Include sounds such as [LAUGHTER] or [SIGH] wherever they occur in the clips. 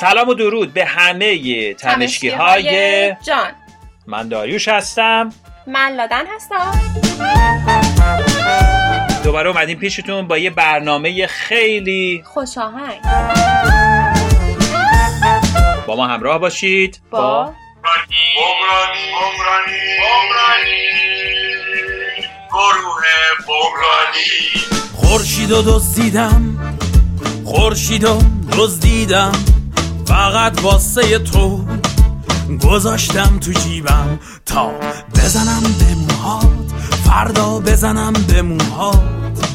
سلام و درود به همه تمشکی های جان. من داریوش هستم. من لادن هستم. دوباره اومدیم پیشتون با یه برنامه خیلی خوش آهنگ با ما همراه باشید. با بمرانی. بمرانی. بمرانی. گروه بمرانی. خورشید و دزدیدم. خورشید و دزدیدم. فقط واسه تو گذاشتم تو جیبم. تا بزنم به موهات فردا بزنم به موهات.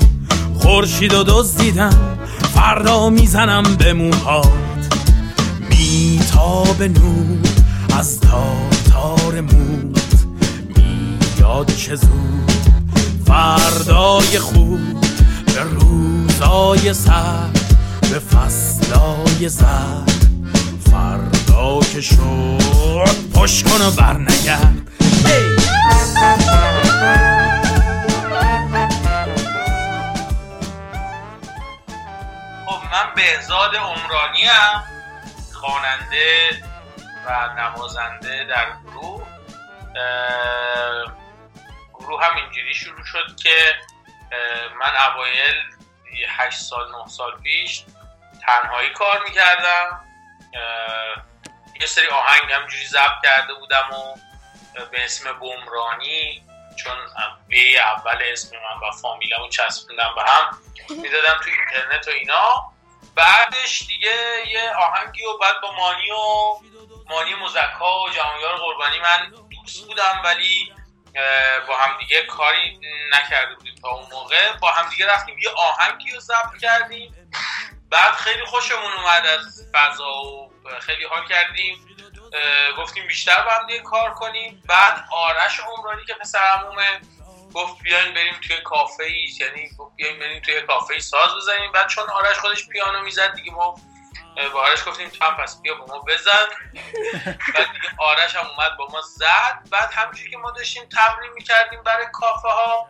خورشید و دزدیدم فردا می‌زنم به موهات. میتاب نور از تار تار موت. میاد چه زود فردای خوب به روزای سر به فصلای زر فردا که شد پشت کن و برنگرد. Hey! خب من بهزاد عمرانی هم خواننده و نوازنده در گروه. گروه هم اینجوری شروع شد که من اوایل یه هشت سال نه سال پیش تنهایی کار می‌کردم. یه سری آهنگ همجوری ضبط کرده بودم و به اسم بمرانی چون به اول اسم من و فامیلم رو چسبوندم به هم می‌دادم تو اینترنت و اینا. بعدش دیگه یه آهنگی و بعد با مانی و مانی مزکا و جهانیار قربانی من دوست بودم ولی با همدیگه کاری نکرده بودیم تا اون موقع. با همدیگه رفتیم یه آهنگی رو ضبط کردیم. بعد خیلی خوشمون اومد از فضا و خیلی حال کردیم. گفتیم بیشتر با هم دیگه کار کنیم. بعد آرش عمرانی که پسر عمومه گفت بیاین بریم توی کافه ای یعنی گفت بیاین بریم توی کافه ای ساز بزنیم. بعد چون آرش خودش پیانو می‌زد دیگه ما با آرش گفتیم تو هم پس بیا با ما بزن. [LAUGHS] بعد دیگه آرش هم اومد با ما زد. بعد همینجوری که ما داشتیم تمرین می‌کردیم برای کافه ها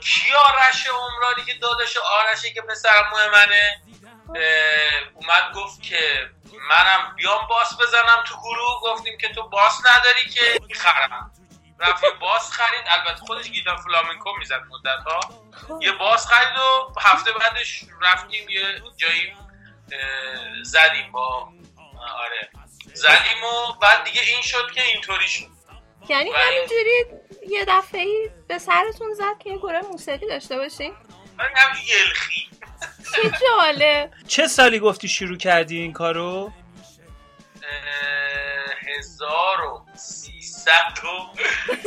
کی آرش عمرانی که داداش آرشه که پسر منه. اومد گفت که منم بیام باس بزنم تو گروه. گفتیم که تو باس نداری که می‌خرم. رفت یه باس خرید. البته خودش گیتار فلامنکو می‌زد مدت ها یه باس خرید و هفته بعدش رفتیم یه جایی زدیم با آره. زدیم و بعد دیگه این شد که اینطوری شد. یعنی همینجوری یه دفعه ای به سرتون زد که یه گروه موسیقی داشته باشین. من هم یلخی. چه جالب. چه سالی گفتی شروع کردی این کارو؟ هزار و سیصد و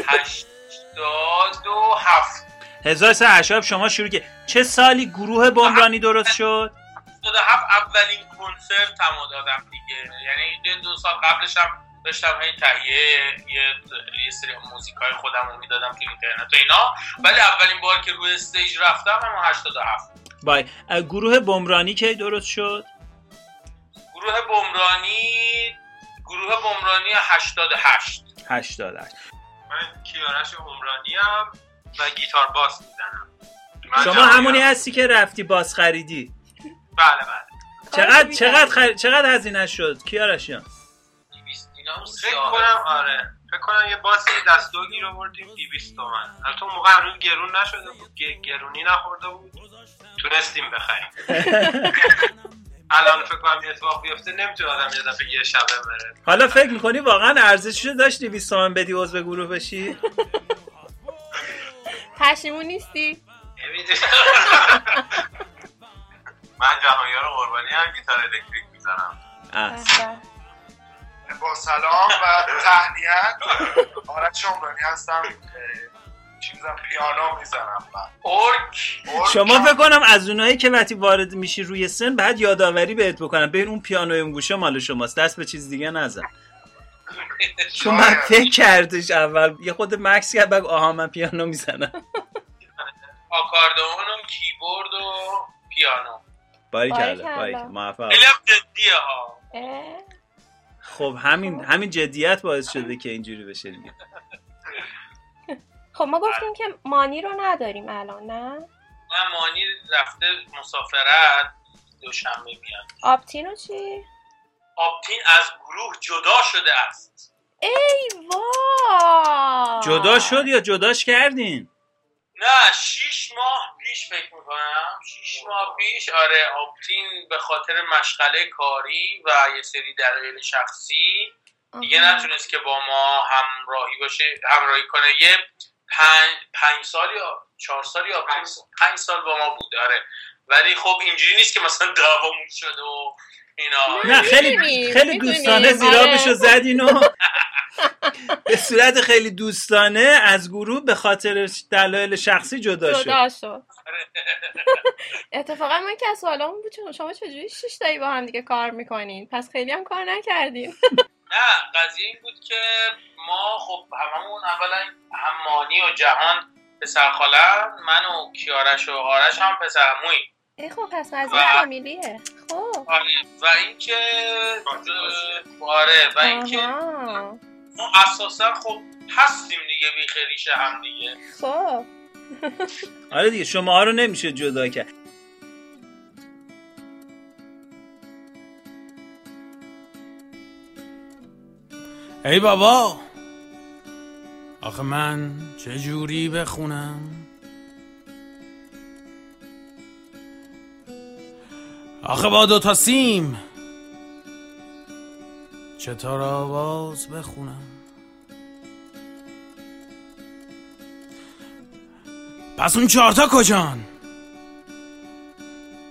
هشتاد و هفت. 1387 شما شروع که چه سالی گروه بمرانی درست شد؟ هفتاد و هفت اولین کنسرت هم دادم دیگه. یعنی یه دو سال قبلش هم داشتم هی تهیه یه, یه سری موزیک های خودم رو می‌دادم تو اینترنت و اینا. ولی اولین بار که روی استیج رفتم هم 87 بای. گروه بمرانی کی درست شد؟ گروه بمرانی گروه بمرانی 88 88 من کیارش عمرانی هم و گیتار باس می‌زنم. شما. همونی هستی که رفتی باز خریدی. بله بله. چقدر چقدر خر... چقدر هزینه شد؟ کیارشیان 200 اینا هم فکر. کنم آره. فکر کنم یه باسی دست دو گیر آوردیم 200 تومن. البته اون موقع هنوز گرون نشده بود. گ- گرونی نخورده بود. تونستیم بخریم. [LAUGHS] الان فکر کنم یه اتفاق بیفته. نمی‌تونه آدم یه دفعه یه شبه بره. حالا فکر می‌کنی واقعا ارزششو داشت 200 تومن بدی عضو گروه بشی؟ پشیمون نیستی. [LAUGHS] من جهانیار قربانی هم گیتار الکتریک می‌زنم. اه. با سلام و تهنیت. آرش عمرانی هستم. چیزم پیانو می‌زنم. من ارک. شما فکر کنم از اونایی که وقتی وارد میشی روی سن بعد یادآوری بهت بکنم. ببین اون پیانو اون گوشه مال شماست. دست به چیز دیگه نزن. چون من فکر کردش اول. یه خود مکس کرد بگو آها من پیانو می‌زنم. آکاردئون و کیبورد و پیانو. باری کرده. باری موفق. خیلی هم جدیه ها. خب همین همین جدیت باعث شده که اینجوری بشه دیگه. خب ما گفتیم که مانی رو نداریم الان نه؟ من مانی رفته مسافرت دوشنبه میاد. آپتینو چی؟ آپتین از گروه جدا شده است. ای وای! جدا شد یا جداش کردین؟ نه شیش ماه پیش فکر می‌کنم شیش ماه پیش آره آپتین به خاطر مشغله کاری و یه سری دلایل شخصی دیگه. نتونست که با ما همراهی باشه همراهی کنه یه پنج, پنج سال یا چهار سال یا پنج سال, پنج سال با ما بود آره ولی خب اینجوری نیست که مثلا دعوامون شده و اینا نه خیلی خیلی. دوستانه زیرابشو. زدین و [LAUGHS] به صورت خیلی دوستانه از گروه به خاطر دلایل شخصی جدا شد. جدا شد. اتفاقا من که از سوالامون بود چون شما چجوری شش تایی با هم دیگه کار می‌کنین؟ پس خیلی هم کار نکردین. [LAUGHS] نه قضیه این بود که ما خب هممون اولا هم مانی و جهان پسر خالم من و کیارش و آرش هم پسر عمویی ای خب پس قضیه و- فامیلیه. خب. آره و اینکه آره و اینکه. ما اساسا خب هستیم دیگه بی خریش هم دیگه. خب. آره دیگه شما رو نمیشه جدا کرد. ای بابا! آخه من چه جوری بخونم؟ آخه با دو تا سیم چطور آواز بخونم؟ پس اون چهارتا کجان؟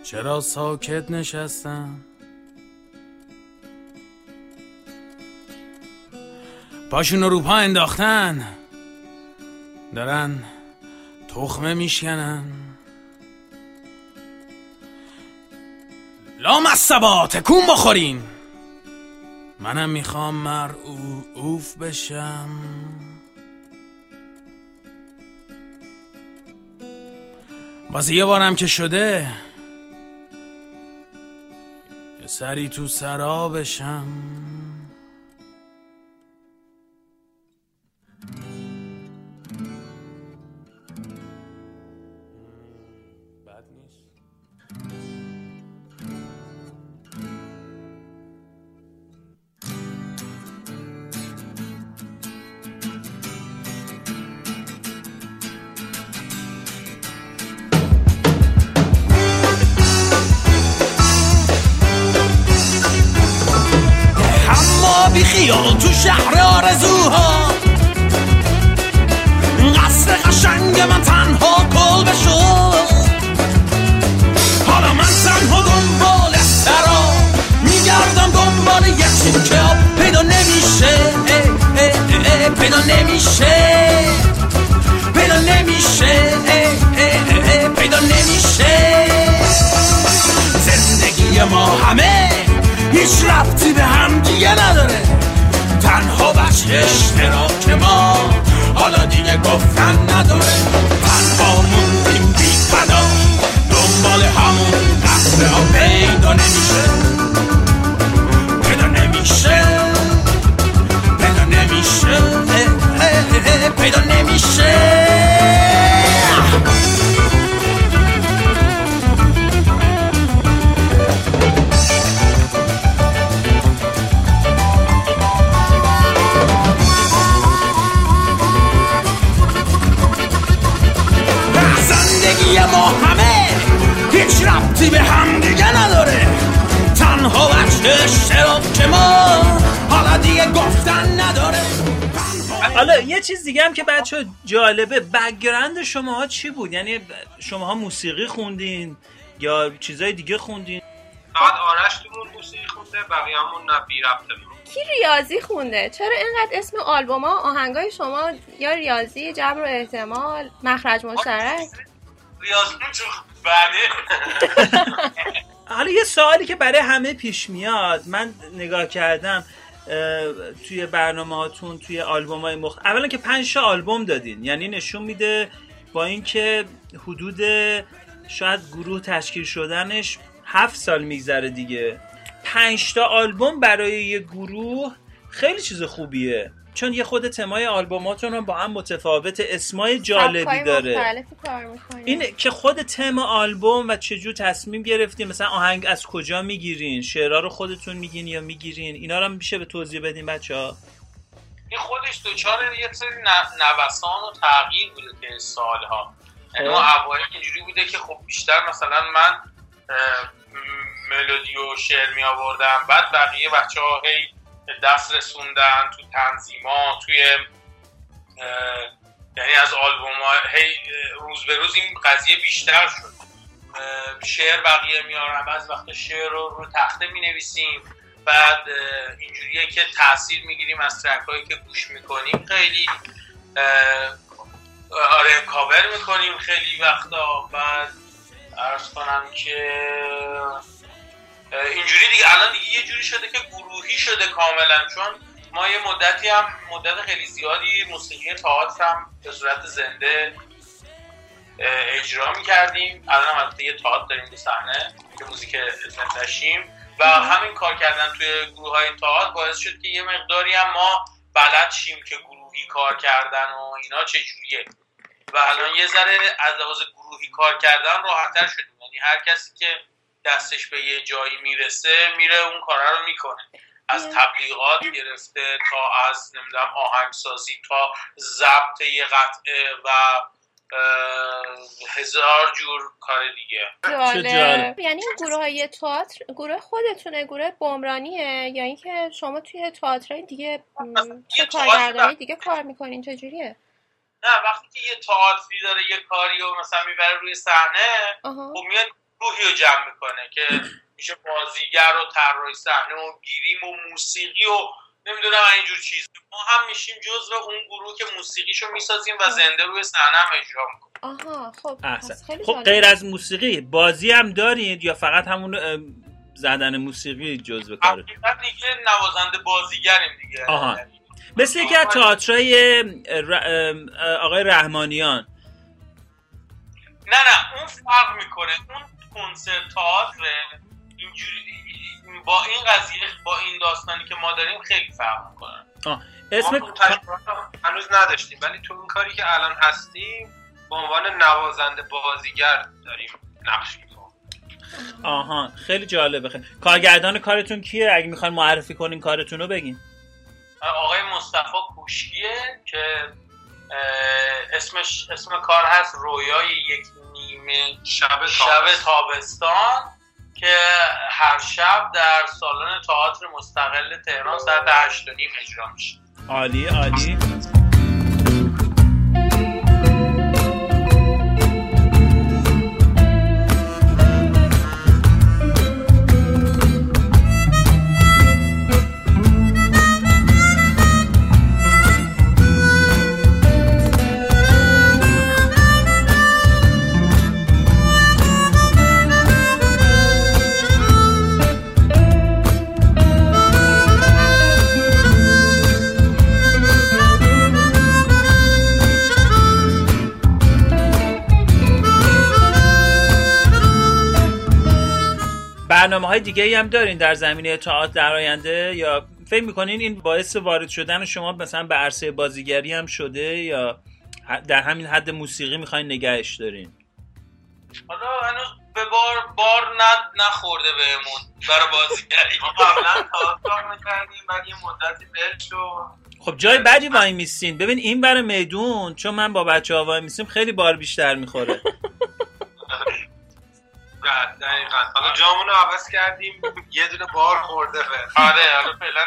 چرا ساکت نشستم؟ پاشون رو پا انداختن. دارن تخمه میشکنن. لام از تکون بخورین. منم می‌خوام مر او اوف بشم. باز یه بارم که شده سری تو سرا بشم. خیال تو شهر آرزوها. قصر قشنگ من تنها کل بشد حالا من تنها دنبال سرا میگردم دنبال یه آب پیدا نمیشه. پیدا نمیشه. پیدا نمیشه. پیدا نمیشه. زندگی ما همه هیچ ربطی به هم دیگه نداره. تنها بخش اشتراک ما. حالا دیگه گفتن نداره. تنها موندیم بی فدا دنبال همون قصر ها پیدا نمیشه. پیدا نمیشه. پیدا نمیشه. پیدا نمیشه. ربطی به هم دیگه نداره. تنها وجه اشتراک ما حالا دیگه گفتن نداره. حالا یه چیز دیگه هم که بچه جالبه background شماها چی بود؟ یعنی شماها موسیقی خوندین یا چیزای دیگه خوندین؟ فقط آرش تو موسیقی خونده بقیه‌مون نه بی ربطه کی ریاضی خونده؟ چرا اینقدر اسم آلبوما آهنگای شما یا ریاضی جبر و احتمال مخرج مشترک ریاضیمون چون بعده [LAUGHS] حالا یه سوالی که برای همه پیش میاد من نگاه کردم توی برنامه هاتون توی آلبوم های مخ... اولا که پنج آلبوم دادین یعنی نشون میده با اینکه حدود شاید گروه تشکیل شدنش هفت سال میگذره دیگه. پنج تا آلبوم برای یه گروه خیلی چیز خوبیه. چون یه خود تمای آلبوماتون هم با هم متفاوت اسمای جالبی داره. این که خود تم آلبوم و چجور تصمیم گرفتین مثلا آهنگ از کجا می‌گیرین؟ شعرها رو خودتون میگین یا می‌گیرین؟ اینا رو هم میشه به توضیح بدین بچه ها این خودش دچار یه سری نوسان و تغییر بوده که سالها. یعنی ما اوایل اینجوری بوده که خب بیشتر مثلا من ملودی و شعر می آوردم بعد بقیه بچه ها هی دست رسوندن تو تنظیما توی یعنی از آلبوم ها هی روز به روز این قضیه بیشتر شد. شعر بقیه میارن بعض وقت شعر رو رو تخته می نویسیم بعد اینجوریه که تاثیر می‌گیریم از ترک هایی که گوش می‌کنیم. خیلی آره کاور می‌کنیم خیلی وقتا. بعد ارز کنم که اینجوری دیگه الان دیگه یه جوری شده که گروهی شده کاملا چون ما یه مدتی هم مدت خیلی زیادی موسیقی تئاتر هم به صورت زنده اجرا می‌کردیم. الان هم یه تئاتر داریم رو صحنه که موزیک زندهشیم و همین کار کردن توی گروه های تئاتر باعث شد که یه مقداری هم ما بلد شیم که گروهی کار کردن و اینا چجوریه و الان یه ذره از لحاظ گروهی کار کردن راحتتر شدیم. یعنی هر کسی که دستش به یه جایی می‌رسه میره اون کارا رو می‌کنه. از تبلیغات گرفته تا از نمی‌دونم آهنگسازی تا ضبط یه قطعه و هزار جور کار دیگه. جالب. جالب. یعنی این گروه های تئاتر گروه خودتونه گروه بمرانیه. یا اینکه شما توی تئاترهای دیگه چه تئاتر کارگردانی دیگه کار می‌کنین چجوریه؟ نه وقتی که یه تئاتری داره یه کاری و مثلا می‌بره روی صحنه خب میاد روحی رو جمع می‌کنه که میشه بازیگر و طراحی صحنه و گیریم و موسیقی و نمی‌دونم اینجور چیز. ما هم میشیم جزو اون گروه که موسیقیشو می‌سازیم و زنده روی صحنه هم اجرا می‌کنیم. آها خب خیلی خب. غیر از موسیقی بازی هم دارید یا فقط همون زدن موسیقی جزو کاره؟ حقیقت دیگه نوازنده بازیگریم دیگه. آها. یعنی مثل یکی از تئاترای آقای رحمانیان. نه نه اون فرق می‌کنه. اون کنسرت تئاتر اینجوری با این قضیه با این داستانی که ما داریم خیلی فرق می‌کنه آه. اسم هنوز نداشتیم ولی تو این کاری که الان هستیم به عنوان نوازنده بازیگر داریم نقش آها خیلی جالبه خیلی. کارگردان کارتون کیه اگه می‌خواین معرفی کنین کارتون رو بگین آقای مصطفی کوشکیه که اسمش اسم کار هست رویای یک نیمه شب شب تابستان. که هر شب در سالن تئاتر مستقل تهران ساعت هشت و نیم اجرا میشه عالی عالی برنامه های دیگه ای هم دارین در زمینه تئاتر در آینده یا فکر می‌کنین این باعث وارد شدن شما مثلا به عرصه بازیگری هم شده یا در همین حد موسیقی می‌خواین نگهش دارین؟ حالا هنوز به بار بار ند نخورده بهمون برای بازیگری. [LAUGHS] ما قبلا تئاتر می‌کردیم بعد یه مدتی بل شد. خب جای بدی وای میستین ببین این بر میدون چون من با بچه ها وای میستیم خیلی بار بیشتر می‌خوره. [LAUGHS] دقیقا حالا جامون رو عوض کردیم یه دونه بار خورده به. آره حالا فعلا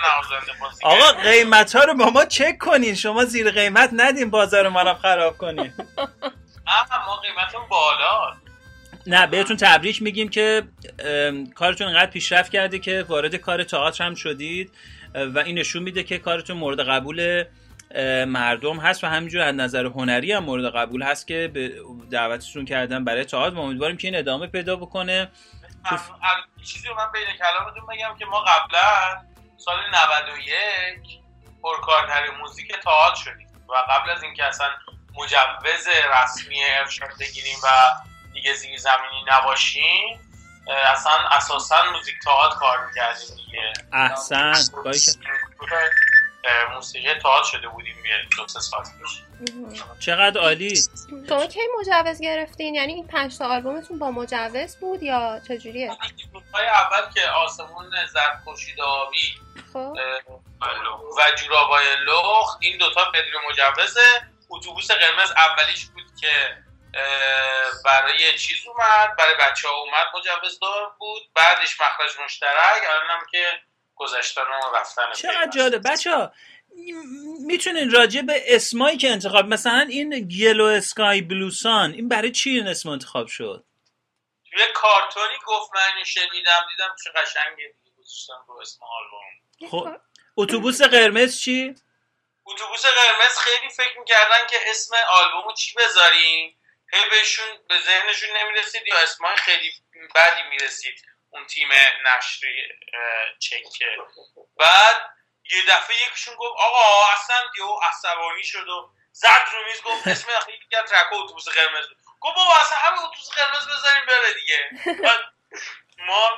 آقا قیمت ها رو با ما چک کنین. شما زیر قیمت ندین بازار ما رو خراب کنین. آه ما قیمتون بالا. نه بهتون تبریک میگیم که کارتون انقدر پیشرفت کرده که وارد کار تئاتر هم شدید و این نشون میده که کارتون مورد قبول مردم هست و همینجور از نظر هنری هم مورد قبول هست که به دعوتتون کردن برای تئاتر. و امیدواریم که این ادامه پیدا بکنه. چیزی رو من بین کلامتون بگم که ما قبلا سال 91 پرکارترین موزیک تئاتر شدیم و قبل از اینکه اصلا مجوز رسمی ارشاد بگیریم و دیگه زیر زمینی نباشیم اصلا اساسا موزیک تئاتر کار می‌کردیم دیگه. احسن. موسیقی تئاتر شده بودیم یه دو سه ساعت پیش. چقدر عالی؟ شما کی مجوز گرفتین؟ یعنی این پنج تا آلبومتون با مجوز بود یا چجوریه؟ های اول که آسمون زرد خورشید آبی خب. و جورابای لخت این دوتا بدون مجوزه اتوبوس قرمز اولیش بود که برای چیز اومد برای بچه ها اومد مجوز دار بود. بعدش مخرج مشترک. الانم که گذشتن و رفتن چقدر. جالب. بچه ها می‌تونین راجع به اسمایی که انتخاب مثلا این یلو اسکای بلوسان این برای چی این اسم انتخاب شد؟ توی کارتونی گفت من شنیدم دیدم چه قشنگه گذاشتم رو اسم آلبوم. خب اتوبوس قرمز چی؟ اتوبوس قرمز خیلی فکر می‌کردن که اسم آلبومو چی بذاریم؟ هی بهشون به ذهنشون نمی‌رسید یا اسمای خیلی بدی می‌رسید. اون تیم نشری چکه بعد یه دفعه یکیشون گفت آقا اصلا دیو عصبانی شد و زد رو میز گفت اسم یکی از ترک اتوبوس قرمز بود. گفت بابا اصلا همین اتوبوس قرمز بذاریم بره دیگه بعد ما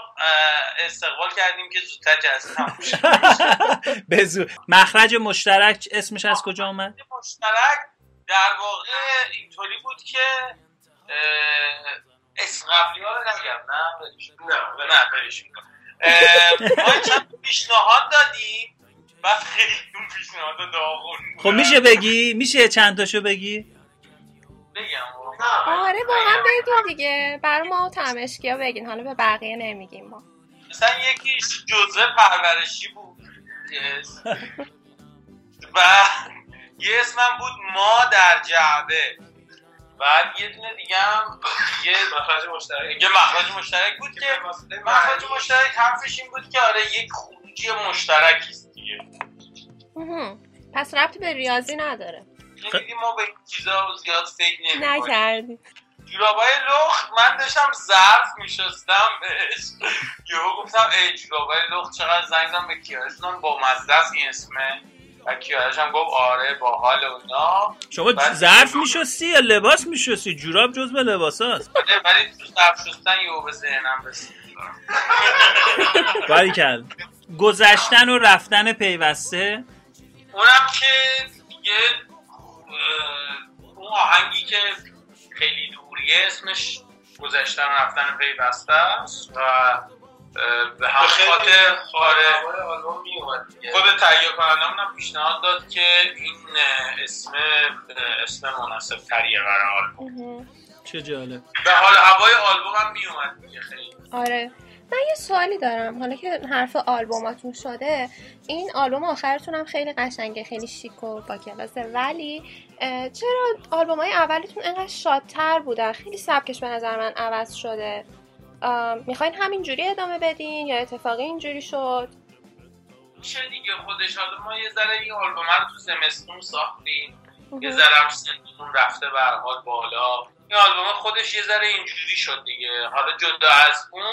استقبال کردیم که زودتر جلسه تموم. [LAUGHS] مخرج مشترک اسمش از کجا اومد مشترک در واقع اینطوری بود که اسم قبلی ها رو نگم نه. نه برش کن. اه، ما چند پیشنهاد دادیم و خیلی اون پیشنهاد داغون. خب میشه بگی میشه چند تاشو بگی بگم آره واقعا بگین دیگه برای ما تمشکیا بگین حالا به بقیه نمیگیم ما مثلا یکیش جزوه پرورشی بود yes. [LAUGHS] و یه اسمم بود ما در جعبه بعد یه دونه دیگه هم یه مخرج مشترک. یه مخرج مشترک بود که مخرج مشترک. حرفش این بود که آره یک خروجی مشترکی است دیگه. پس ربطی به ریاضی نداره. دیدی ما به چیزا زیاد فکر نمی‌کنیم. نکردی جورابای لخت من داشتم ظرف میشستم بهش. یهو گفتم ای جورابای لخت چقدر زنگ زدم به گفتم با مزه است این اسمه و کیارش هم گفت آره با حال اونا. شما ظرف میشستی یا لباس میشستی؟ جوراب جز به لباس هست آره، ولی تو ظرف شستن یهو به ذهنم رسید. [LAUGHS] باری کرد. گذشتن و رفتن پیوسته؟ اونم که دیگه اون آهنگی که خیلی دوریه اسمش گذشتن و رفتن پیوسته است و به هم خاطر آره. آلبوم می اومد دیگه. خود تهیه کنندمون هم پیشنهاد داد که این اسم اسم مناسب تریه برای آلبوم. چه جالب. به حال هوای آلبوم هم می اومد دیگه خیلی. آره. من یه سوالی دارم. حالا که حرف آلبوماتون شده این آلبوم آخرتون هم خیلی قشنگه خیلی شیک و با کلاسه ولی چرا آلبوم های اولیتون انقدر شادتر بودن؟ خیلی سبکش به نظر من عوض شده. می‌خواین همینجوری ادامه بدین یا اتفاقی اینجوری شد؟ میشه دیگه خودش. حالا ما یه ذره این آلبوم رو تو زمستون ساختیم. یه ذره هم سنتون رفته به حال بالا. این آلبوم خودش یه ذره اینجوری شد دیگه. حالا جدا از اون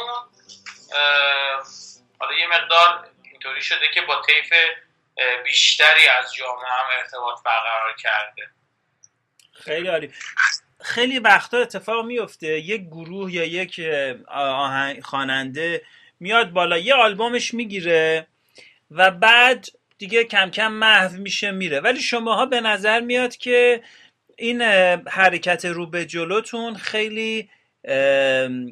حالا یه مقدار اینطوری شده که با طیف بیشتری از جامعه هم ارتباط برقرار کرده. خیلی عالی. خیلی وقتا اتفاق میفته یک گروه یا یک آهنگ خواننده میاد بالا یه آلبومش می‌گیره و بعد دیگه کم کم محو میشه میره. ولی شماها به نظر میاد که این حرکت رو به جلوتون خیلی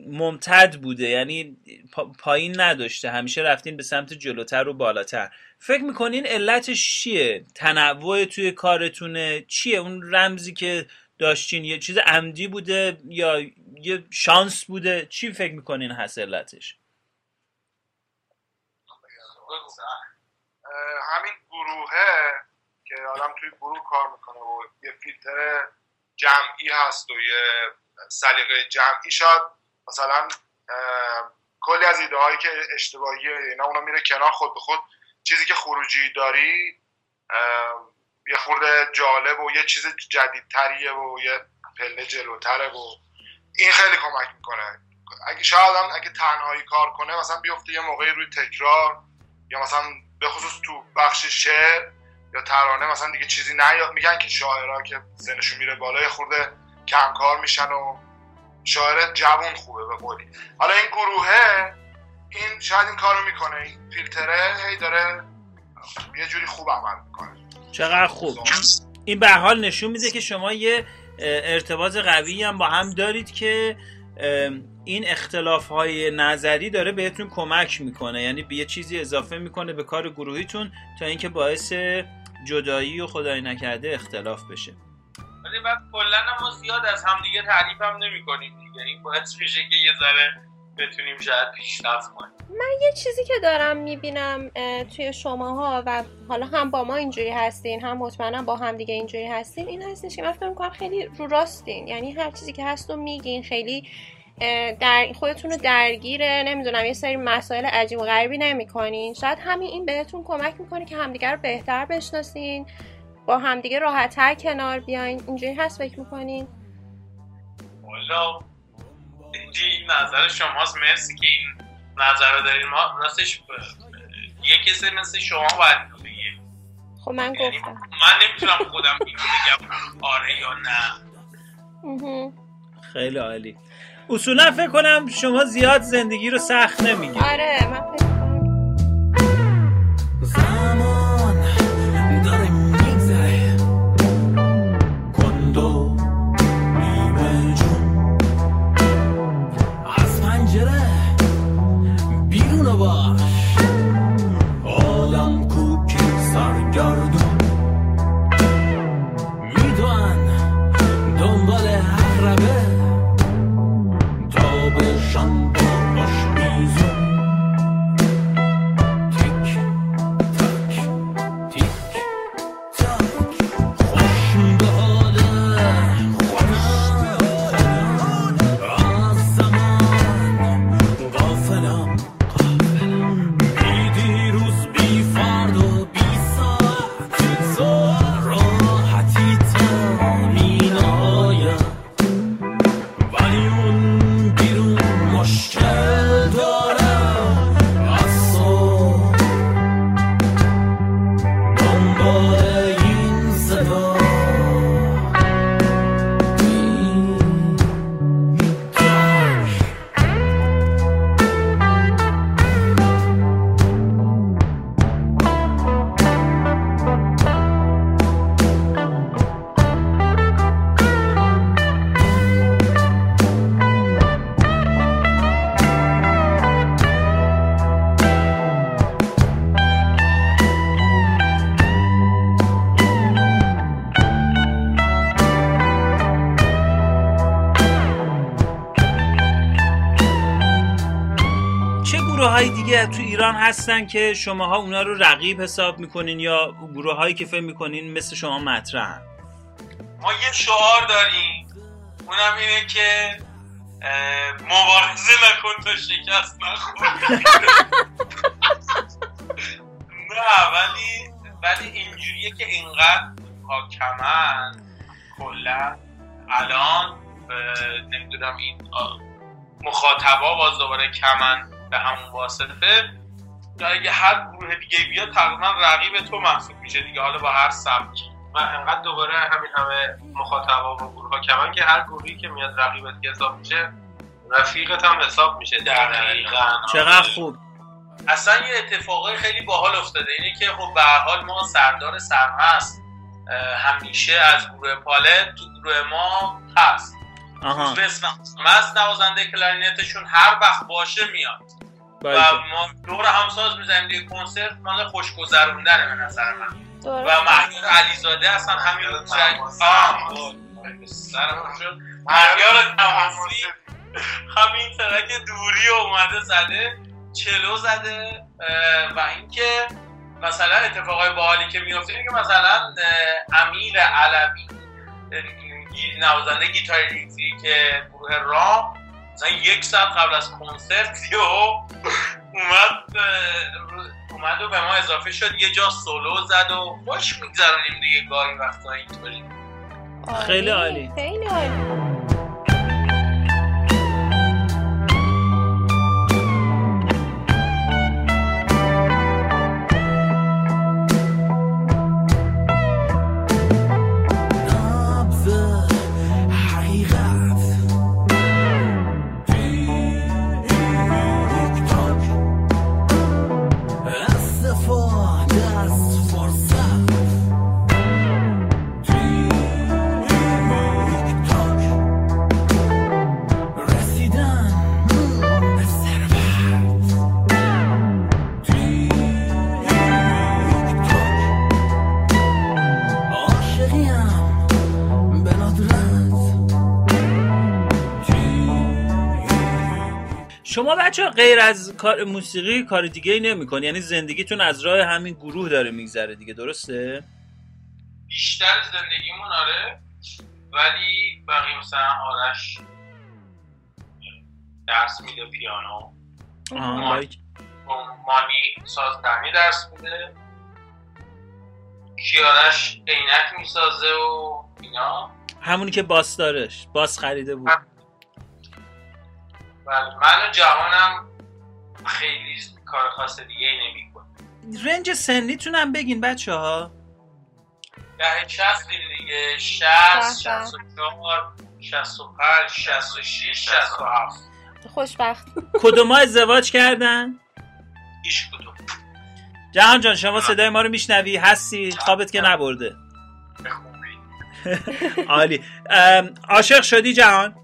ممتد بوده یعنی پا- پایین نداشته. همیشه رفتین به سمت جلوتر و بالاتر. فکر می‌کنین علتش چیه؟ تنوع توی کارتونه چیه؟ اون رمزی که داشتین یه چیز عمدی بوده یا یه شانس بوده؟ چی فکر می‌کنین هست همین گروهه که آدم توی گروه کار می‌کنه و یه فیلتر جمعی هست و یه سلیقه جمعی شاید مثلا کلی از ایده هایی که اشتباهیه اینا اونا میره کنار خود به خود چیزی که خروجی داری یه خورده جالب و یه چیز جدیدتریه و یه پله جلوتره و این خیلی کمک می‌کنه. اگه شاید آدم اگه تنهایی کار کنه مثلا بیفته یه موقعی روی تکرار یا مثلا به خصوص تو بخش شعر یا ترانه مثلا دیگه چیزی نیاد. میگن که شاعرها که سنشون میره بالا یه خورده کم کار میشن و شاعر جوون خوبه به قولی. حالا این گروهه این شاید این کارو می‌کنه این فیلتره هی داره یه جوری خوب عمل می‌کنه. چقدر خوب. این به حال نشون میده که شما یه ارتباط قوی هم با هم دارید که این اختلاف های نظری داره بهتون کمک می‌کنه. یعنی به یه چیزی اضافه می‌کنه به کار گروهیتون تا اینکه باعث جدایی و خدای نکرده اختلاف بشه. ولی بعد کلا ما زیاد از همدیگه تعریف هم نمی‌کنیم دیگه. این باعث میشه که یه ذره بتونیم شاید پیشرفت کنیم. یه چیزی که دارم می‌بینم توی شماها و حالا هم با ما اینجوری هستین هم مطمئنم با هم دیگه اینجوری هستین این هستش که من فکر می‌کنم خیلی رو راستین. یعنی هر چیزی که هست رو میگین خیلی در خودتون رو درگیر نمی‌دونم یه سری مسائل عجیب و غریبی نمی‌کنین. شاید همین این بهتون کمک می‌کنه که همدیگه رو بهتر بشناسین با همدیگه راحتتر کنار بیاین. اینجوری هست فکر می‌کنین؟ والا اینجا این نظر شماست مرسی که این نظر رو دارین. ما راستش ب- یه کسی مثل شما باید بگه. خب من یعنی گفتم. من نمی‌تونم خودم اینو بگم. آره یا نه. خیلی عالی. اصولا فکر کنم شما زیاد زندگی رو سخت نمیگید آره من فکر تا هستن که شماها اونا رو رقیب حساب می‌کنین یا گروه هایی که فکر می‌کنین مثل شما مطرحن؟ ما یه شعار داریم. اونم اینه که مبارزه نکن تا شکست نخور [LAUGHS] نه ولی ولی اینجوریه که اینقدر حاکمن کلا الان نمی‌دونم این مخاطبا باز دوباره کمن به همون واسطه. اگه هر گروه دیگه بیاد تقریبا رقیب تو محسوب میشه دیگه. حالا با هر سبکی و انقدر دوباره همین همه مخاطبا و گروه ها کمن که هر گروهی که میاد رقیبت که حساب میشه رفیقت هم حساب میشه. دقیقاً. چقدر خوب. اصلا یه اتفاقای خیلی باحال افتاده. اینه که خب به هر حال ما سردار سرمست همیشه از گروه پالت تو گروه ما هست. آها. مست نوازنده کلارینتشون هر وقت باشه میاد. و باشه. ما دور همساز می‌زنیم دیگه. کنسرت مال خوشگذروندنه به نظر من. و مهیار علیزاده اصلا همین مهیار تماسی همین ترک دوری اومده زده چلو زده و اینکه مثلا اتفاقای باحالی که میفته اینه که مثلا امیر علوی نوازنده گیتار الکتریک گروه رام مثلا یک ساعت قبل از کنسرت یهو اومد اومد و به ما اضافه شد. یه جا سولو زد و خوش میگذرونیم دیگه گاهی وقتا اینطوری. خیلی عالی. خیلی عالی. شما بچه غیر از کار موسیقی کار دیگه ای نمی یعنی زندگیتون از راه همین گروه داره میگذره دیگه درسته؟ بیشتر زندگیمون آره. ولی بقیه مثلا آرش درس میده پیانو. مانی سازدهنی درس میده. کیارش عینک می‌سازه و اینا. همونی که باس دارش. باس خریده بود. بله. من و جوانم خیلی کار خاص دیگه ای نمی رنج سنیتون هم بگین بچه ها ده شستیم دیگه. شست به به. شست و چهار شست و پنج شست و شیش شست و هفت. خوشبخت. کدوم ازدواج کردن؟ هیچ کدوم. جهان جان شما صدای ما رو میشنوی؟ هستی؟ خوابت که نبرده. [LAUGHS] عالی. ام، عاشق شدی جهان؟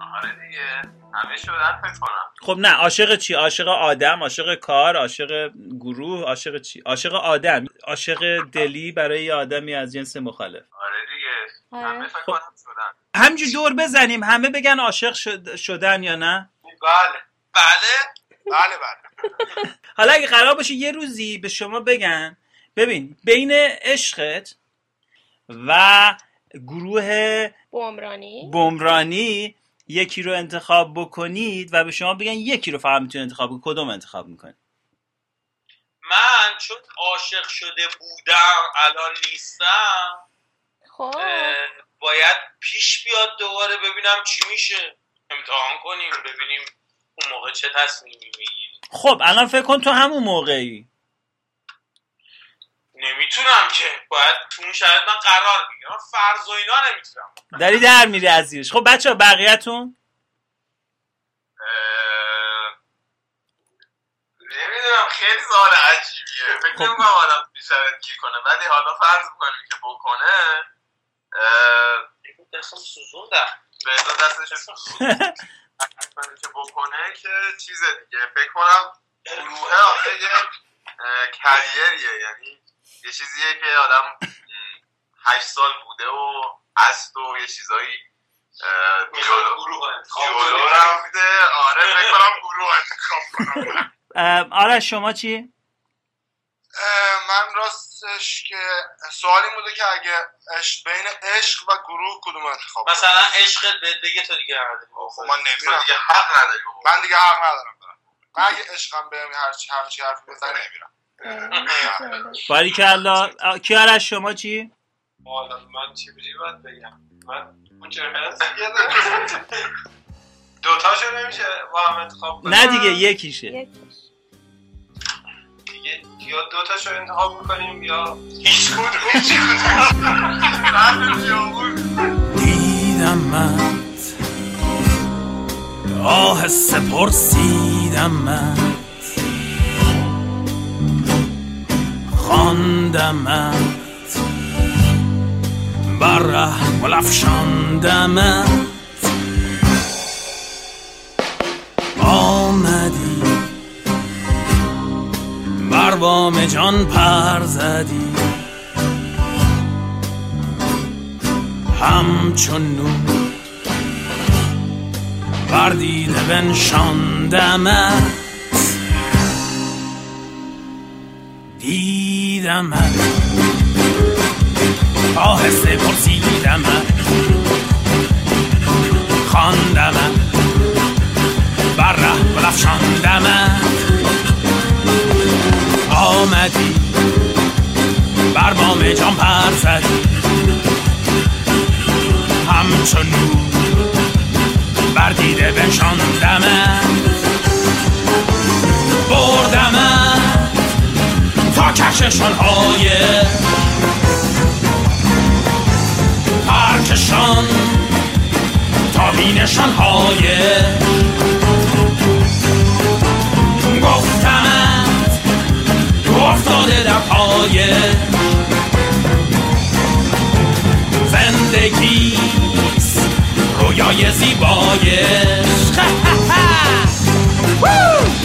آره دیگه. همه شدن فکر کنم خب نه عاشق چی؟ عاشق آدم عاشق کار عاشق گروه عاشق چی؟ عاشق آدم. عاشق دلی برای یه آدمی از جنس مخالف. آره دیگه. همه آره فکر خب. کنم شدن. همینجور دور بزنیم. همه بگن عاشق شد- شدن یا نه؟ بله. بله. بله بله. حالا اگه قرار باشه یه روزی به شما بگن ببین بین عشقت و گروه بومرانی بمرانی یکی رو انتخاب بکنید و به شما بگن یکی رو فقط می‌تونید انتخاب کنید. کدوم انتخاب می‌کنید؟ من چون عاشق شده بودم الان نیستم خب. باید پیش بیاد دوباره ببینم چی میشه. امتحان کنیم ببینیم اون موقع چه تصمیمی می‌گیریم. خب الان فکر کن تو همون موقعی. نمی‌تونم که. باید تو اون شرایط من قرار بگیرم. من فرض و اینا نمی‌تونم. داری در میری از زیرش خب بچه بقیهتون؟ نمی‌دونم. خیلی سوال عجیبیه. فکر خب. نمی‌کنم آدم بیشتر گیر کنه. ولی حالا فرض کنیم که بکنه اه، دستم سوزوندم به دستش [LAUGHS] کنه که بکنه که چیز دیگه. فکر کنم گروه آخه یه اه، کریریه. یعنی یه چیزیه که آدم هشت سال بوده و است و یه چیزایی جلو. رفته آره فکر کنم گروه انتخاب کنم آرش شما چی؟ من راستش که سوالی این بوده که اگه عشق بین عشق و گروه کدوم انتخاب کنم؟ مثلا عشقت بهت بگه تو دیگه خب من نمیرم دیگه حق نداری. من دیگه حق ندارم برم من اگه عشقم بهم هر چی هر چی حرف بزنه نمیرم باریکلا کیارش شما چی؟ حالا من چی باید بگم. من اون [LAUGHS] دوتاشو نمیشه با هم انتخاب کنیم نه دیگه یکیشه. یکیش. دیگه یا دوتاشو انتخاب می‌کنیم یا هیچ [LAUGHS] کدوم. هیچ کدوم. دیدمت آهسته پرسیدمت خواندمت بر ره افشاندمت آمدی. بر بام جان پر زدی. همچون نور. بر دیده بنشاندمت. دیدمت آهسته پرسیدمت خواندمت بر ره بلفشاندمت آمدی بر بام جان پر زدی بر دیده بنشاندمت بردمت تا کششان های ترکشان تا بینشان های گفتمت افتاده در پای زندگیست رویای زیبایش. [LAUGHS]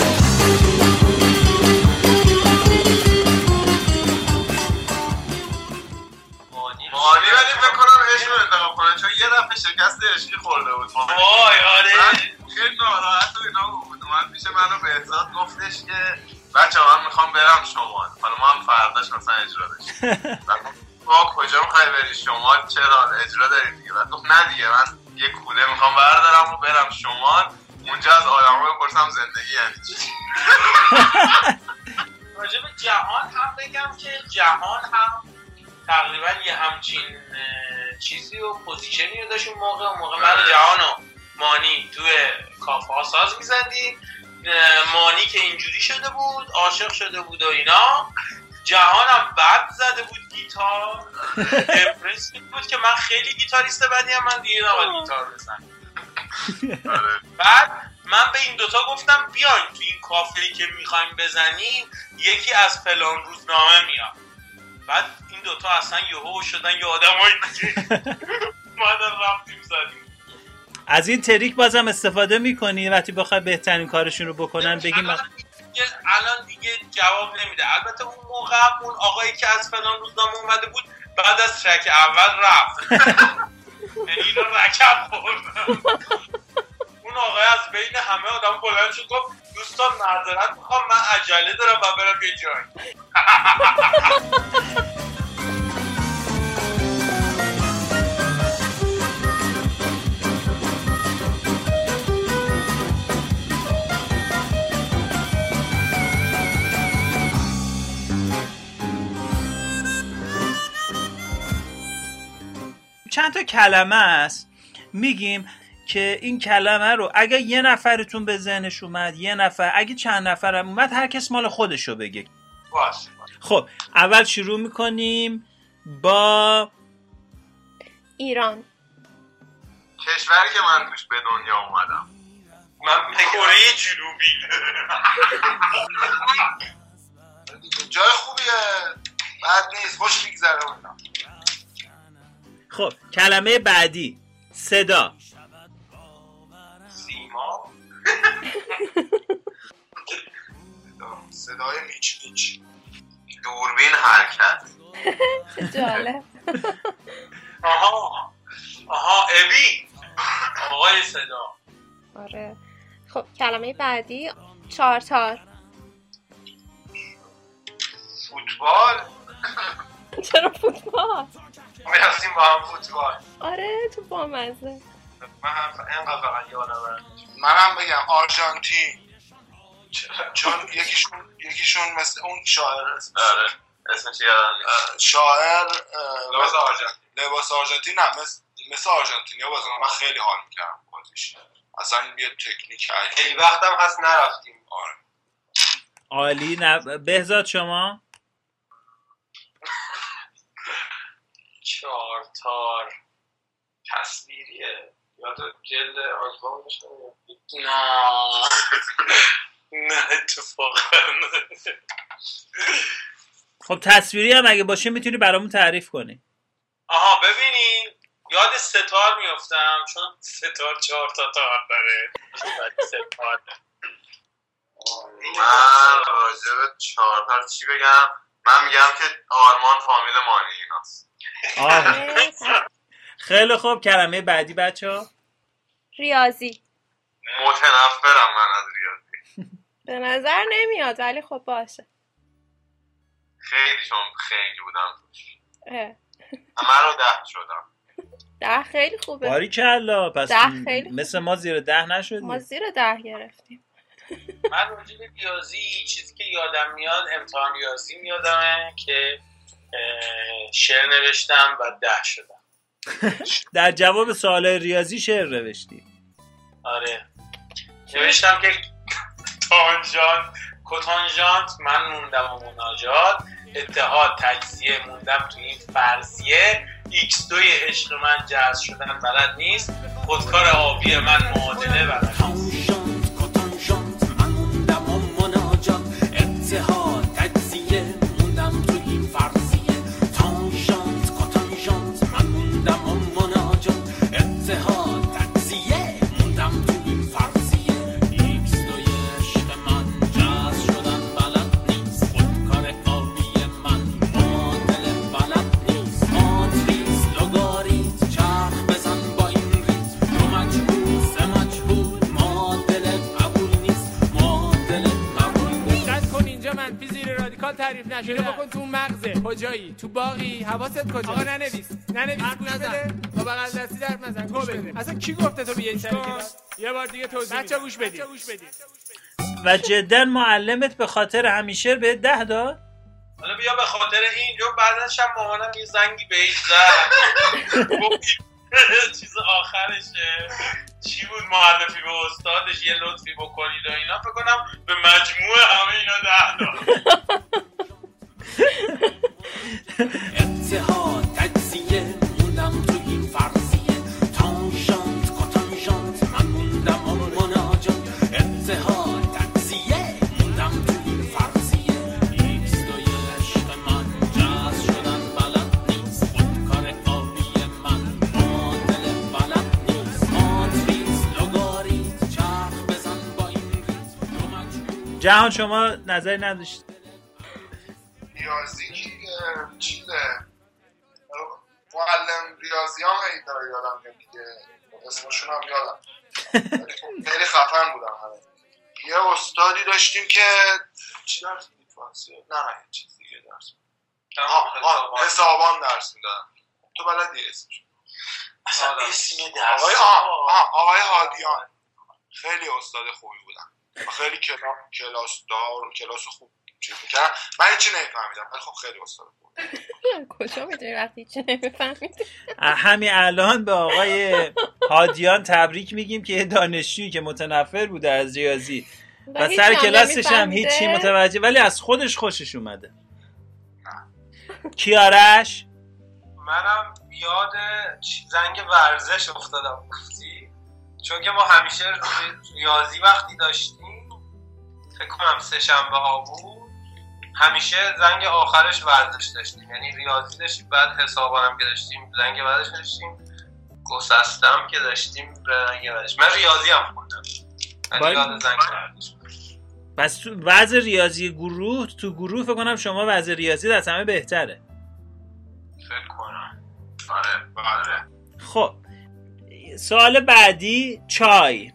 شکست عشقی خورده بود. وای آره. خیلی ناراحت و اینا بود. من منو بهزاد گفتش که بچه من می‌خوام برم شمال حالا ما هم فرداش مثلا اجرا داشتیم. [LAUGHS] با کجا می‌خوای بری؟ شمال چرا اجرا داری دیگه؟ بعد گفت نه دیگه من یه کوله می‌خوام بردارم و برم شمال اونجا از آدم بپرسم زندگی یعنی چی. [LAUGHS] راجع به جهان هم بگم که جهان هم تقریبا یه همچین چیزی و position ی رو داشت اون موقع اون موقع من و جهان و مانی توی کافه ها ساز می‌زدیم. مانی که اینجوری شده بود عاشق شده بود و اینا. جهان هم بد زده بود گیتار. [LAUGHS] impressed بود که من خیلی گیتاریست بدی هم من دیگه نباید گیتار بزنم. آره. [LAUGHS] بعد من به این دوتا گفتم بیاین تو این کافه که می‌خوایم بزنیم یکی از فلان روزنامه میاد. بعد این دوتا اصلا یهو شدن یه آدم مادر رفتیم زدیم. از این تریک بازم استفاده می‌کنی؟ وقتی بخوای بهترین کارشون رو بکنن بگیم من... الان دیگه, جواب نمیده. البته اون موقع اون آقایی که از فلان روزنامه اومده بود بعد از ترک اول رفت. [LAUGHS] یعنی اینا رکب خوردن اون از بین همه آدم بلند شد گفت دوستان معذرت می‌خوام من عجله دارم و برم یه جایی. چند تا کلمه است. میگیم که این کلمه رو اگه یه نفرتون به ذهنش اومد یه نفر اگه چند نفرم اومد هر کس مال خودش رو بگه خب اول شروع می‌کنیم با ایران. کشوری که من توش به دنیا اومدم. من کره جنوبی. [LAUGHS] جای خوبیه. بد نیست خوش میگذره. خب کلمه بعدی صدا. صدای میچ میچ. دوربین حرکت. جالب. آها. آها ابی. آقای صدا. آره. خب کلمه بعدی چارتار فوتبال؟ چرا فوتبال؟ می‌رفتیم با هم فوتبال. آره تو بامزه. من هم اینقدر فقط یادم منم بگم آرژانتین. چون یکیشون یکیشون مثل اون شاعر آره اسمش شاعر لباس آرژانتین. لباس آرژانتین نه مثل مثل آرژانتینیا بازم. من خیلی حال می‌کردم بازیش اصلا یه تکنیک خیلی وقتم هست نرفتیم. آره. عالی نه. بهزاد شما؟ چارتار تصویریه. یاد جلد آلبوم میشه؟ نه. [LAUGHS] نه اتفاقا. خب تصویری هم اگه باشه می‌تونی برامون تعریف کنی. آها ببینین. یاد ستار میفتم چون ستار چهار تا تار داره. ستار من راجع به چهارتار چی بگم؟ من میگم که آرمان فامیل مانی ایناست. خیلی خوب. کلمه بعدی بچه ها ریاضی. متنفرم من از ریاضی. به نظر نمیاد ولی خب باشه. خیلی چون خیلی بودم توش. همه رو ده شدم. ده خیلی خوبه. باری کلا. پس ده خیلی مثل ما زیر ده ما نشدی زیر ده گرفتیم. من راجع به ریاضی چیزی که یادم میاد امتحان ریاضی میادمه که شعر نوشتم و ده شدم. در جواب سوال ریاضی شعر نوشتی. آره. نوشتم که تانژانت کتانژانت من موندم و مناجات. اتحاد تجزیه موندم تو این فرضیه. ایکس دوی عشق من جذب شدن بلد نیست. خودکار آبی من معادله بلد تعریف نشده. بکن تو مغزه. کجایی تو باقی. حواست کجا آقا ننویس. ننویس گوش بده. با بغل دستی در نزن. گوش بده. اصلا کی گفته تو بیای سر یه بار دیگه توضیح بچا گوش بدید. و جدا معلمت به خاطر همیشه به ده داد. حالا بیا به خاطر این جو بعدش هم مامانم یه زنگی بهش زد. گفت چیز آخرشه. چی بود معرفی به استادش؟ یه لطفی بکنید و اینا. فکر کنم به مجموع همه اینا ده جهان شما نظری نداشت. ریاضی اه، چیزه. معلم ریاضی هم هی داره یادم دیگه. اسمشون هم یادم. خیلی خفن بودم همه. یه استادی داشتیم که چی درس نه نه یه چیز دیگه درس می‌دید. آه، آه، حسابان درس می‌دادن. تو بلدی اسمش اصلا اسم درس آقای آقای هادیان. خیلی استاد خوبی بودن. و خیلی کلا- کلاس دار کلاس خوب چیز می‌کردن من هیچی نمیفهمیدم ولی خب خیلی استاد خوب [LAUGHS] کجا می‌دونی وقتی چه نمی‌فهمید همین الان به آقای هادیان تبریک میگیم که یه دانشجویی که متنفر بوده از ریاضی. و سر کلاسش هم هیچی متوجه ولی از خودش خوشش اومده. کیارش منم یاد زنگ ورزش افتادم گفتی؟ چون که ما همیشه ری- ریاضی وقتی داشتیم فکر کنم سه شنبه ها بود همیشه زنگ آخرش ورزش داشتیم. یعنی ریاضی داشتیم بعد حسابانم که داشتیم زنگ ورزش داشتیم. گسستم که داشتیم زنگ ورزش من ریاضی هم خوندم. یاد زنگ ورزش پس تو وضع ریاضی گروه تو گروه فکر کنم شما وضع ریاضی از همه بهتره. فکر کنم. آره آره خب. سوال بعدی چای.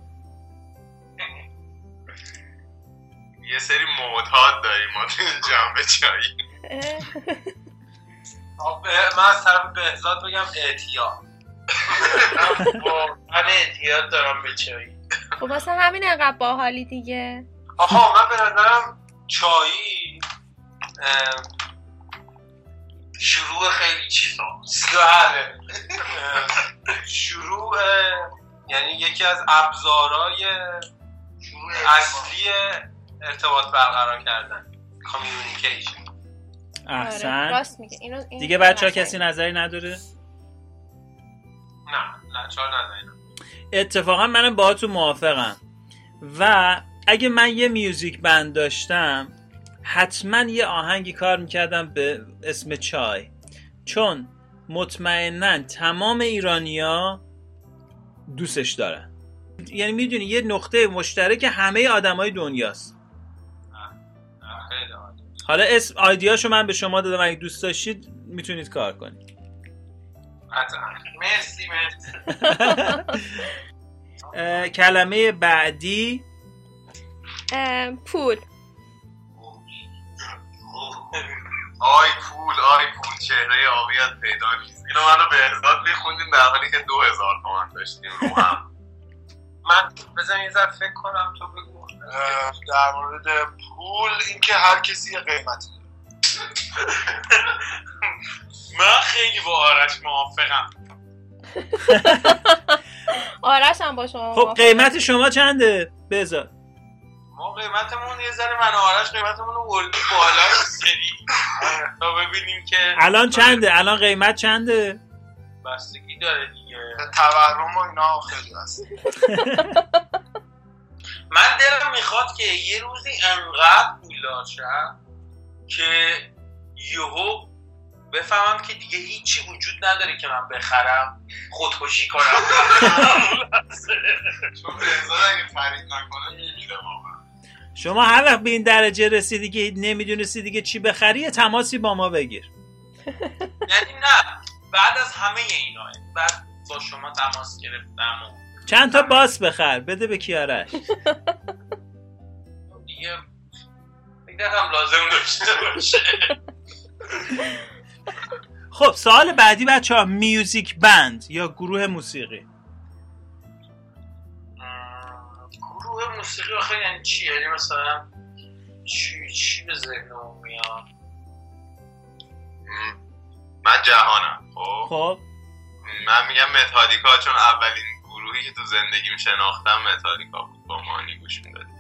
یه سری معتاد داریم ما تو این جنبه چایی. آب- من از طرف بهزاد بگم اعتیاد. [LAUGHS] من اعتیاد دارم به چایی. خب واسه همین انقدر باحالی دیگه. آها من به نظرم چایی شروع خیلی چیزا. بله. شروع یعنی یکی از ابزارهای اصلی ارتباط برقرار کردن. کامیونیکیشن آره احسن. راست میگه. اینو این دیگه بچه ها. کسی نظری نداره؟ نه نه چهار نداریم اتفاقا منم باهاتون موافقم. و اگه من یه میوزیک بند داشتم حتما یه آهنگی کار می‌کردم به اسم چای. چون مطمئنا تمام ایرانیا دوستش دارن. یعنی می‌دونی یه نقطه مشترک همه آدمای دنیاست. حالا اسم آیدیاشو من به شما دادم اگه دوست داشتید می‌تونید کار کنید. مرسی مرسی. [LAUGHS] کلمه بعدی؟ پول. آی پول آی پول چهره آبیت پیدا نیست اینو منو به ازاد میخوندیم در حالی که دو هزار تومن داشتیم رو هم. من بزن یه ذره فکر کنم تو بگو. در مورد پول اینکه هر کسی یه قیمتی داره. من خیلی با آرش موافقم. [LAUGHS] آرش هم با شما خب. قیمت شما چنده؟ بذار ما قیمتمون یه ذره من آرش قیمتمون رو بردیم بالای سری تا ببینیم که الان چنده؟ الان قیمت چنده؟ بستگی داره دیگه. تورم و اینا خیلی هست [LAUGHS] من دلم می‌خواد که یه روزی انقدر پولدار شم که یهو بفهمم که دیگه هیچی وجود نداره که من بخرم خودکشی کنم. [LAUGHS] [LAUGHS] چون به ازاد اگه خرید نکنه میمیره واقعا. شما هر وقت به این درجه رسیدی که نمی‌دونستی دیگه چی بخری تماسی با ما بگیر. [LAUGHS] یعنی نه بعد از همه اینا بعد با شما تماس گرفتم و چند تا باس بخر بده به کیارش. [LAUGHS] دیگه هم لازم داشته باشه. [LAUGHS] خب سوال بعدی بچه ها میوزیک بند یا گروه موسیقی؟ موسیقی آخه یعنی چی یعنی مثلا چی چی به ذهنم میاد؟ من جهانم خب؟ خب. من میگم متالیکا چون اولین گروهی که تو زندگیم شناختم متالیکا بود. با مانی گوش می‌دادیم.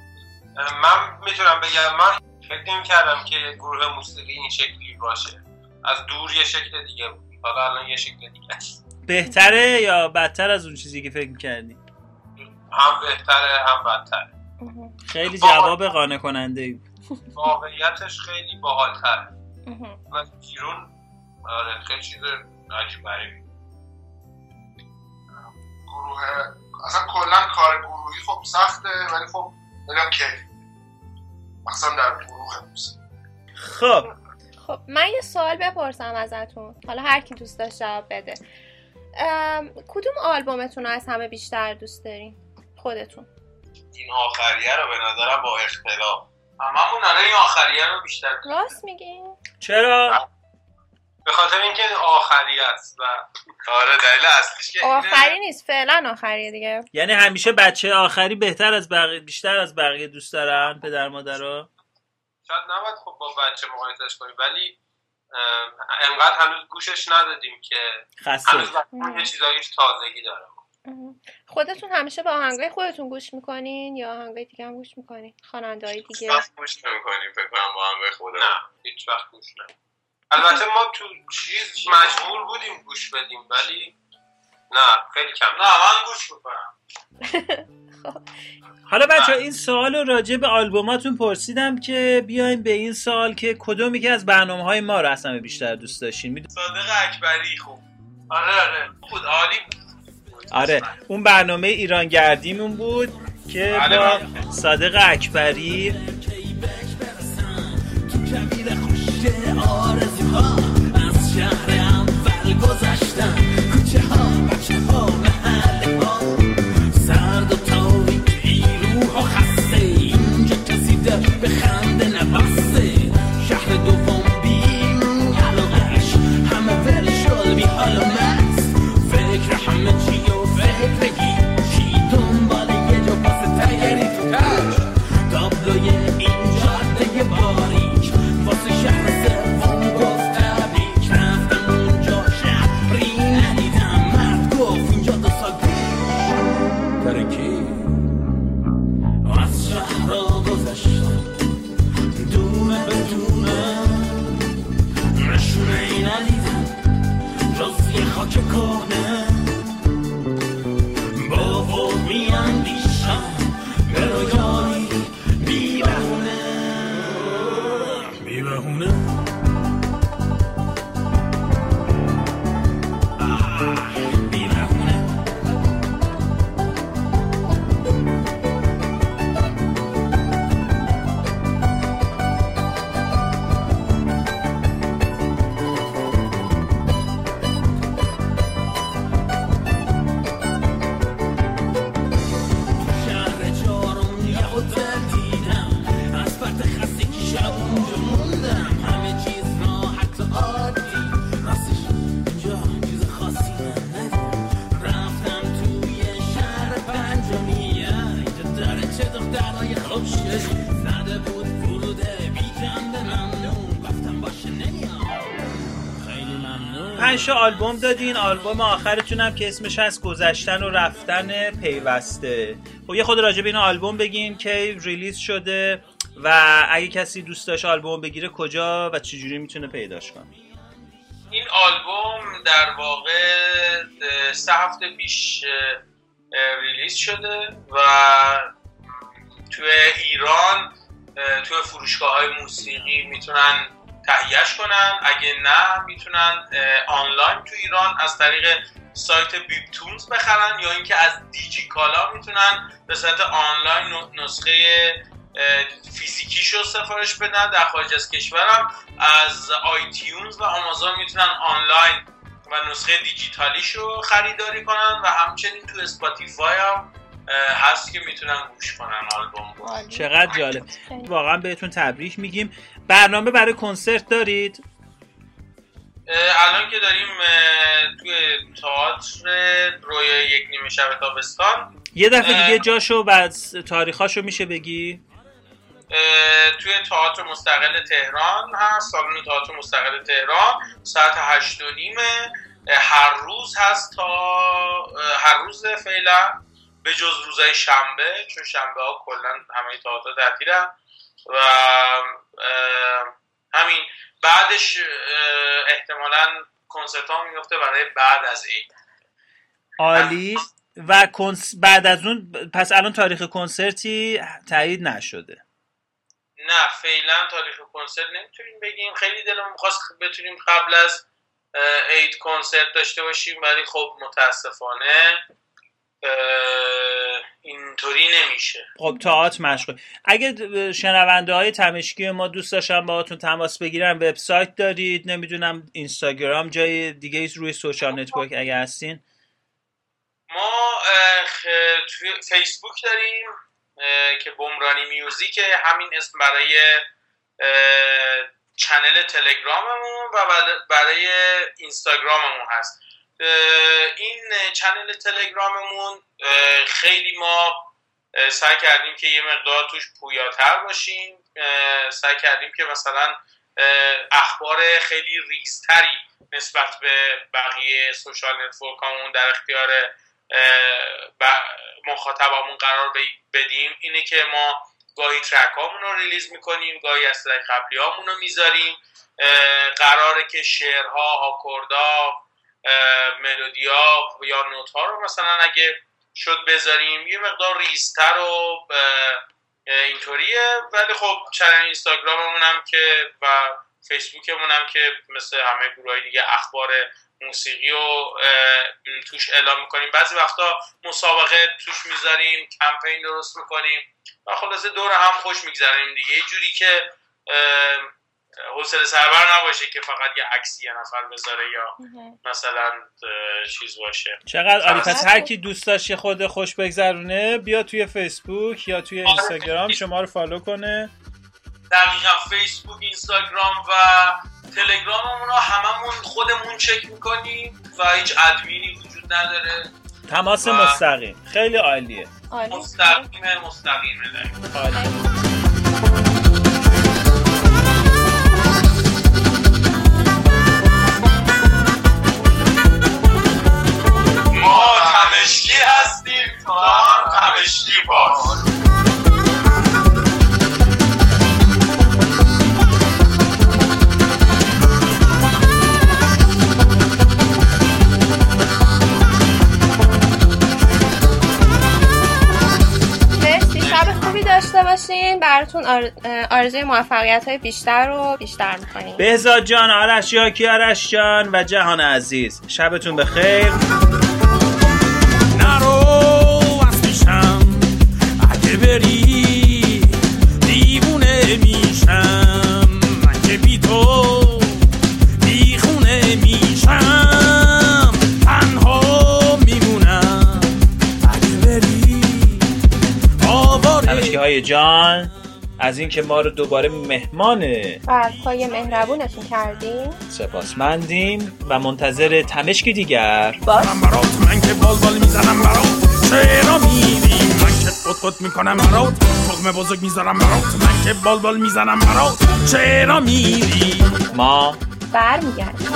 من می‌تونم بگم من فکر نمی کردم که گروه موسیقی این شکلی باشه. از دور یه شکل دیگه بود. حالا الان یه شکل دیگه است. بهتره یا بدتر از اون چیزی که فکر کردی هم بهتره هم بدتره. خیلی جواب قانع کننده ای واقعیتش خیلی باحالتره. من بیرون آره خیلی چیز عجیب غریبی گروه اصلا کلا کار گروهی خب سخته ولی خب بگم کیف. مثلا در گروه موسیقی خب. خب من یه سوال بپرسم ازتون. حالا هر کی دوست داشت جواب بده. کدوم آلبومتون رو از همه بیشتر دوست دارین؟ خودتون. این آخریه رو به نظرم با اختلاف. هممون الان این آخریه رو بیشتر راست میگین؟ چرا؟ به خاطر اینکه آخری است و آره دلیل اصلیش که. آخری نیست فعلا آخریه دیگه. یعنی همیشه بچه آخری بهتر از بقیه بیشتر از بقیه دوست دارن پدر مادرها شاید نباید خب با بچه مقایسش کنیم ولی ام، انقدر هنوز گوشش ندادیم که خسته. هنوز یه چیزایش تازگی داره. خودتون همیشه به آهنگای خودتون گوش می‌کنین یا آهنگای دیگه هم گوش می‌کنین؟ خواننده های دیگه؟ گوش نمی‌کنیم فکر کنم با هم به خدا نه هیچ وقت گوش نه البته ما تو چیز مجبور بودیم گوش بدیم ولی نه خیلی کم. نه من گوش می‌کنم. [LAUGHS] حالا بچه این سوال رو راجع به آلبوماتون پرسیدم که بیایم به این سوال که کدومی که از برنامه های ما رو از همه بیشتر دوست داشتین؟ صادق اکبری خوب. آره آره. بود عالی بود. آره اون برنامه ایران گردیمون بود که بله، با بله. صادق اکبری یه تا آلبوم دادین. آلبوم آخرتون هم که اسمش هست گذشتن و رفتن پیوسته. خب یه خود راجع به این آلبوم بگین که release شده و اگه کسی دوست داشت آلبوم بگیره کجا و چجوری می‌تونه پیداش کنه. این آلبوم در واقع سه هفته پیش release شده و توی ایران توی فروشگاه های موسیقی می‌تونن تهیهش کنن. اگه نه می‌تونن آنلاین تو ایران از طریق سایت بیبتونز بخرن یا اینکه از دیجی کالا می‌تونن به صورت آنلاین نسخه اه، فیزیکیش رو سفارش بدن. در خارج از کشورم از iTunes و آمازون می‌تونن آنلاین و نسخه دیجیتالیش رو خریداری کنن و همچنین تو Spotify هم هست که می‌تونن گوش کنن آلبوم. چقدر جالب. واقعا بهتون تبریک میگیم. برنامه برای کنسرت دارید؟ الان که داریم توی تئاتر رویا یک نیمه شب تابستان. یه دفعه. دیگه جاشو بعد تاریخاشو میشه بگی؟ توی تئاتر مستقل تهران هست سالن تئاتر مستقل تهران. ساعت هشت و نیمه. هر روز هست تا هر روز فعلا. به جز روزهای شنبه چون شنبه ها کلا همه تئاتر تعطیلن و همین بعدش احتمالا کنسرت ها میفته برای بعد از عید. عالی. و کنس... بعد از اون پس الان تاریخ کنسرتی تایید نشده. نه فعلا تاریخ کنسرت نمی‌تونیم بگیم. خیلی دلمون می‌خواست بتونیم قبل از عید کنسرت داشته باشیم ولی خب متاسفانه اینطوری نمیشه. خب تئاتر مشغول. اگه شنونده های تمشکی ما دوست داشتن باهاتون تماس بگیرن وبسایت دارید. نمی‌دونم اینستاگرام جای دیگه روی social network اگه هستین. ما توی فیسبوک داریم که بمرانی music همین اسم برای channel تلگراممون و برای اینستاگراممون هست. این channel تلگراممون خیلی ما سعی کردیم که یه مقدار توش پویاتر باشیم. سعی کردیم که مثلا اخبار خیلی ریزتری نسبت به بقیه social network امون در اختیار مخاطبمون قرار بدیم. اینه که ما گاهی track رو release می‌کنیم گاهی از قبلی رو می‌ذاریم. قراره که شعرها آکوردا ملودیا یا نوت ها رو مثلا اگه شد بذاریم یه مقدار ریزتر و اینطوریه. ولی خب channel اینستاگراممون هم که و فیسبوکمون هم که مثل همه گروه دیگه اخبار موسیقی رو توش اعلام می‌کنیم. بعضی وقتا مسابقه توش می‌ذاریم کمپین درست می‌کنیم. و خلاصه دور هم خوش میگذریم دیگه. یه جوری که حوصله سربر نباشه که فقط یه عکسی یه نفر بذاره یا مثلا چیز باشه. چقدر عالی پس. هر کی دوست داشت خود خوش بگذرونه بیا توی فیسبوک یا توی اینستاگرام شما رو فالو کنه. دقیقا فیسبوک اینستاگرام و تلگراممون رو هممون خودمون چک می‌کنیم و هیچ ادمینی وجود نداره. تماس و- مستقیم. خیلی عالیه. عالی. مستقیم مستقیمه. دقیقا. براتون آر... آرزوی موفقیت های بیشتر رو بیشتر می‌کنیم. بهزاد جان آرش یاکی آرش جان و جهان عزیز. شبتون بخیر. نرو از پیشم. اگه بری دیوونه میشم. من که بی تو بیخونه میشم. تنها میمونم. اگه بری آواره های جان. از اینکه ما رو دوباره مهمان و پای مهربونتون کردیم. سپاسمندیم و منتظر تمشکی دیگر. باش من برات من که بال بال می‌زنم برات. چرا میری؟ من که خود خود می‌کنم برات. تخم بزرگ می‌ذارم برات. من که بال بال می‌زنم برات. چرا میری؟ ما برمیگردیم.